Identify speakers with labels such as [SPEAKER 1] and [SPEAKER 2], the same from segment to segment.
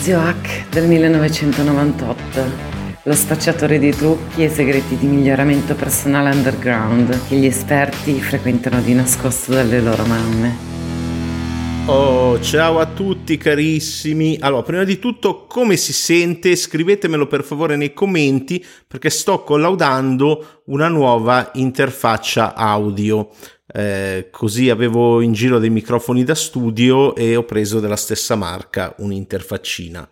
[SPEAKER 1] Zio Hack del 1998 lo spacciatore di trucchi e segreti di miglioramento personale underground che gli esperti frequentano di nascosto dalle loro mamme.
[SPEAKER 2] Oh, ciao a tutti carissimi. Allora, prima di tutto, come si sente? Scrivetemelo per favore nei commenti perché sto collaudando una nuova interfaccia audio. Eh, così avevo in giro dei microfoni da studio e ho preso della stessa marca un'interfaccina.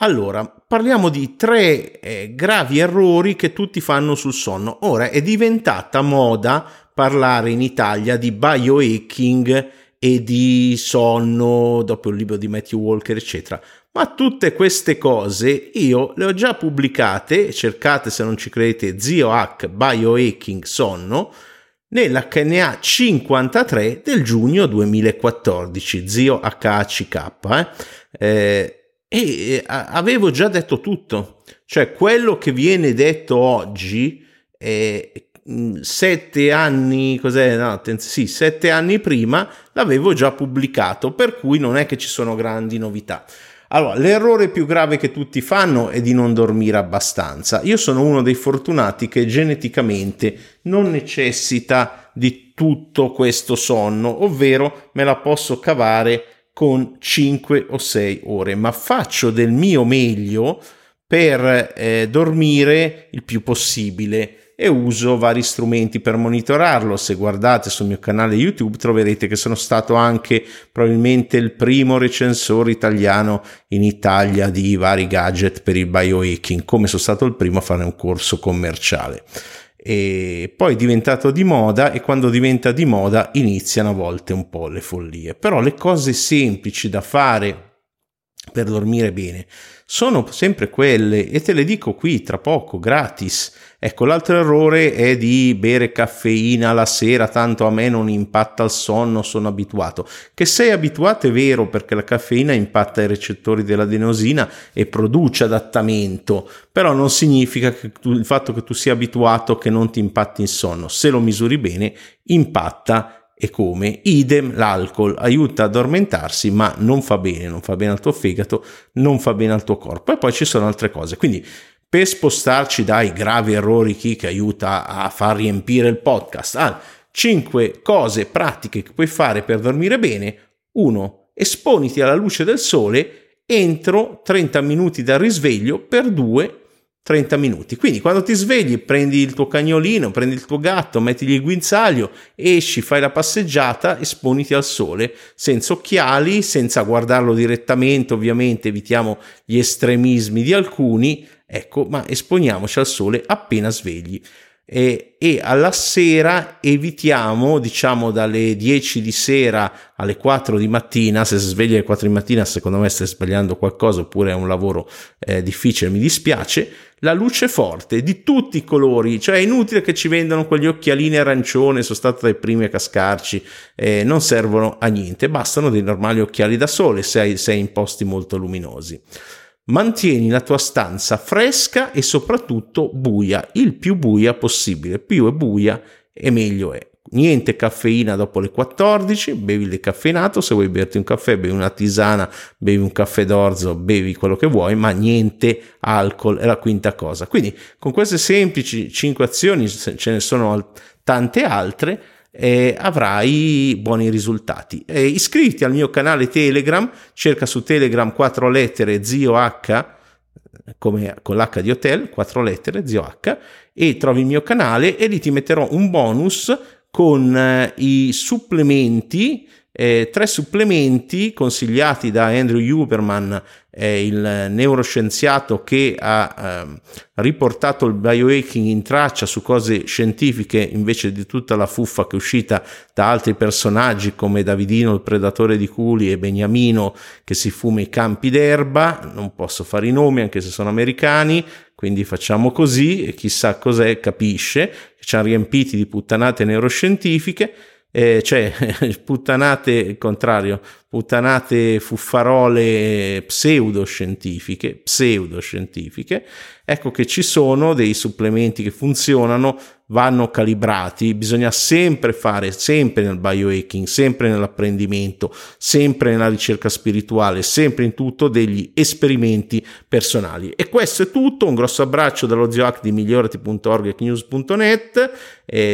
[SPEAKER 2] Allora, parliamo di tre eh, gravi errori che tutti fanno sul sonno. Ora è diventata moda parlare in Italia di biohacking e di sonno, dopo il libro di Matthew Walker, eccetera. Ma tutte queste cose io le ho già pubblicate, cercate se non ci credete, Zio Hack Biohacking Sonno, nell'HNA 53 del giugno 2014, Zio HACK. Eh? Eh, e avevo già detto tutto, cioè quello che viene detto oggi, eh, sette anni, cos'è? No, sì, sette anni prima l'avevo già pubblicato, per cui non è che ci sono grandi novità. Allora, l'errore più grave che tutti fanno è di non dormire abbastanza. Io sono uno dei fortunati che geneticamente non necessita di tutto questo sonno, ovvero me la posso cavare con 5 o 6 ore, ma faccio del mio meglio per eh, dormire il più possibile e uso vari strumenti per monitorarlo. Se guardate sul mio canale YouTube troverete che sono stato anche probabilmente il primo recensore italiano in Italia di vari gadget per il biohacking, come sono stato il primo a fare un corso commerciale e poi è diventato di moda e quando diventa di moda iniziano a volte un po' le follie. Però le cose semplici da fare per dormire bene. Sono sempre quelle e te le dico qui tra poco gratis. Ecco l'altro errore è di bere caffeina la sera tanto a me non impatta il sonno sono abituato. Che sei abituato è vero perché la caffeina impatta i recettori dell'adenosina e produce adattamento però non significa che tu, il fatto che tu sia abituato che non ti impatti il sonno. Se lo misuri bene impatta e come. Idem l'alcol aiuta ad addormentarsi, ma non fa bene, non fa bene al tuo fegato, non fa bene al tuo corpo. E poi ci sono altre cose. Quindi per spostarci dai gravi errori chi che aiuta a far riempire il podcast a 5 cose pratiche che puoi fare per dormire bene. 1. Esponiti alla luce del sole entro 30 minuti dal risveglio per 2 30 minuti. Quindi quando ti svegli prendi il tuo cagnolino, prendi il tuo gatto, mettigli il guinzaglio, esci, fai la passeggiata, esponiti al sole, senza occhiali, senza guardarlo direttamente, ovviamente evitiamo gli estremismi di alcuni, ecco, ma esponiamoci al sole appena svegli e, e, alla sera evitiamo, diciamo dalle 10 di sera alle 4 di mattina, se si sveglia alle 4 di mattina secondo me stai sbagliando qualcosa oppure è un lavoro eh, difficile, mi dispiace, la luce forte di tutti i colori, cioè è inutile che ci vendano quegli occhialini arancione, sono stato dai primi a cascarci, eh, non servono a niente, bastano dei normali occhiali da sole se sei in posti molto luminosi. Mantieni la tua stanza fresca e soprattutto buia, il più buia possibile. Più è buia e meglio è. Niente caffeina dopo le 14, bevi il decaffeinato, se vuoi berti un caffè, bevi una tisana, bevi un caffè d'orzo, bevi quello che vuoi, ma niente alcol è la quinta cosa. Quindi con queste semplici 5 azioni, ce ne sono tante altre, eh, avrai buoni risultati. Eh, iscriviti al mio canale Telegram, cerca su Telegram 4 lettere zio H come con l'H di hotel, 4 lettere zio H e trovi il mio canale e lì ti metterò un bonus con eh, i supplementi eh, tre supplementi consigliati da Andrew Huberman, eh, il neuroscienziato che ha eh, riportato il biohacking in traccia su cose scientifiche invece di tutta la fuffa che è uscita da altri personaggi come Davidino il predatore di culi e Beniamino che si fuma i campi d'erba, non posso fare i nomi anche se sono americani, quindi facciamo così e chissà cos'è capisce, ci hanno riempiti di puttanate neuroscientifiche eh, cioè puttanate, il contrario, puttanate fuffarole pseudoscientifiche, pseudoscientifiche, ecco che ci sono dei supplementi che funzionano vanno calibrati, bisogna sempre fare, sempre nel biohacking, sempre nell'apprendimento, sempre nella ricerca spirituale, sempre in tutto degli esperimenti personali. E questo è tutto, un grosso abbraccio dallo zio di migliorati.org e news.net,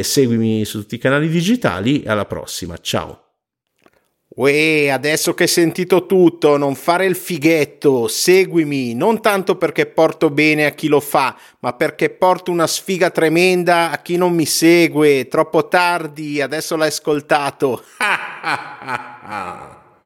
[SPEAKER 2] seguimi su tutti i canali digitali. Alla prossima, ciao! Uè, adesso che hai sentito tutto, non fare il fighetto, seguimi, non tanto perché porto bene a chi lo fa, ma perché porto una sfiga tremenda a chi non mi segue. Troppo tardi, adesso l'hai ascoltato.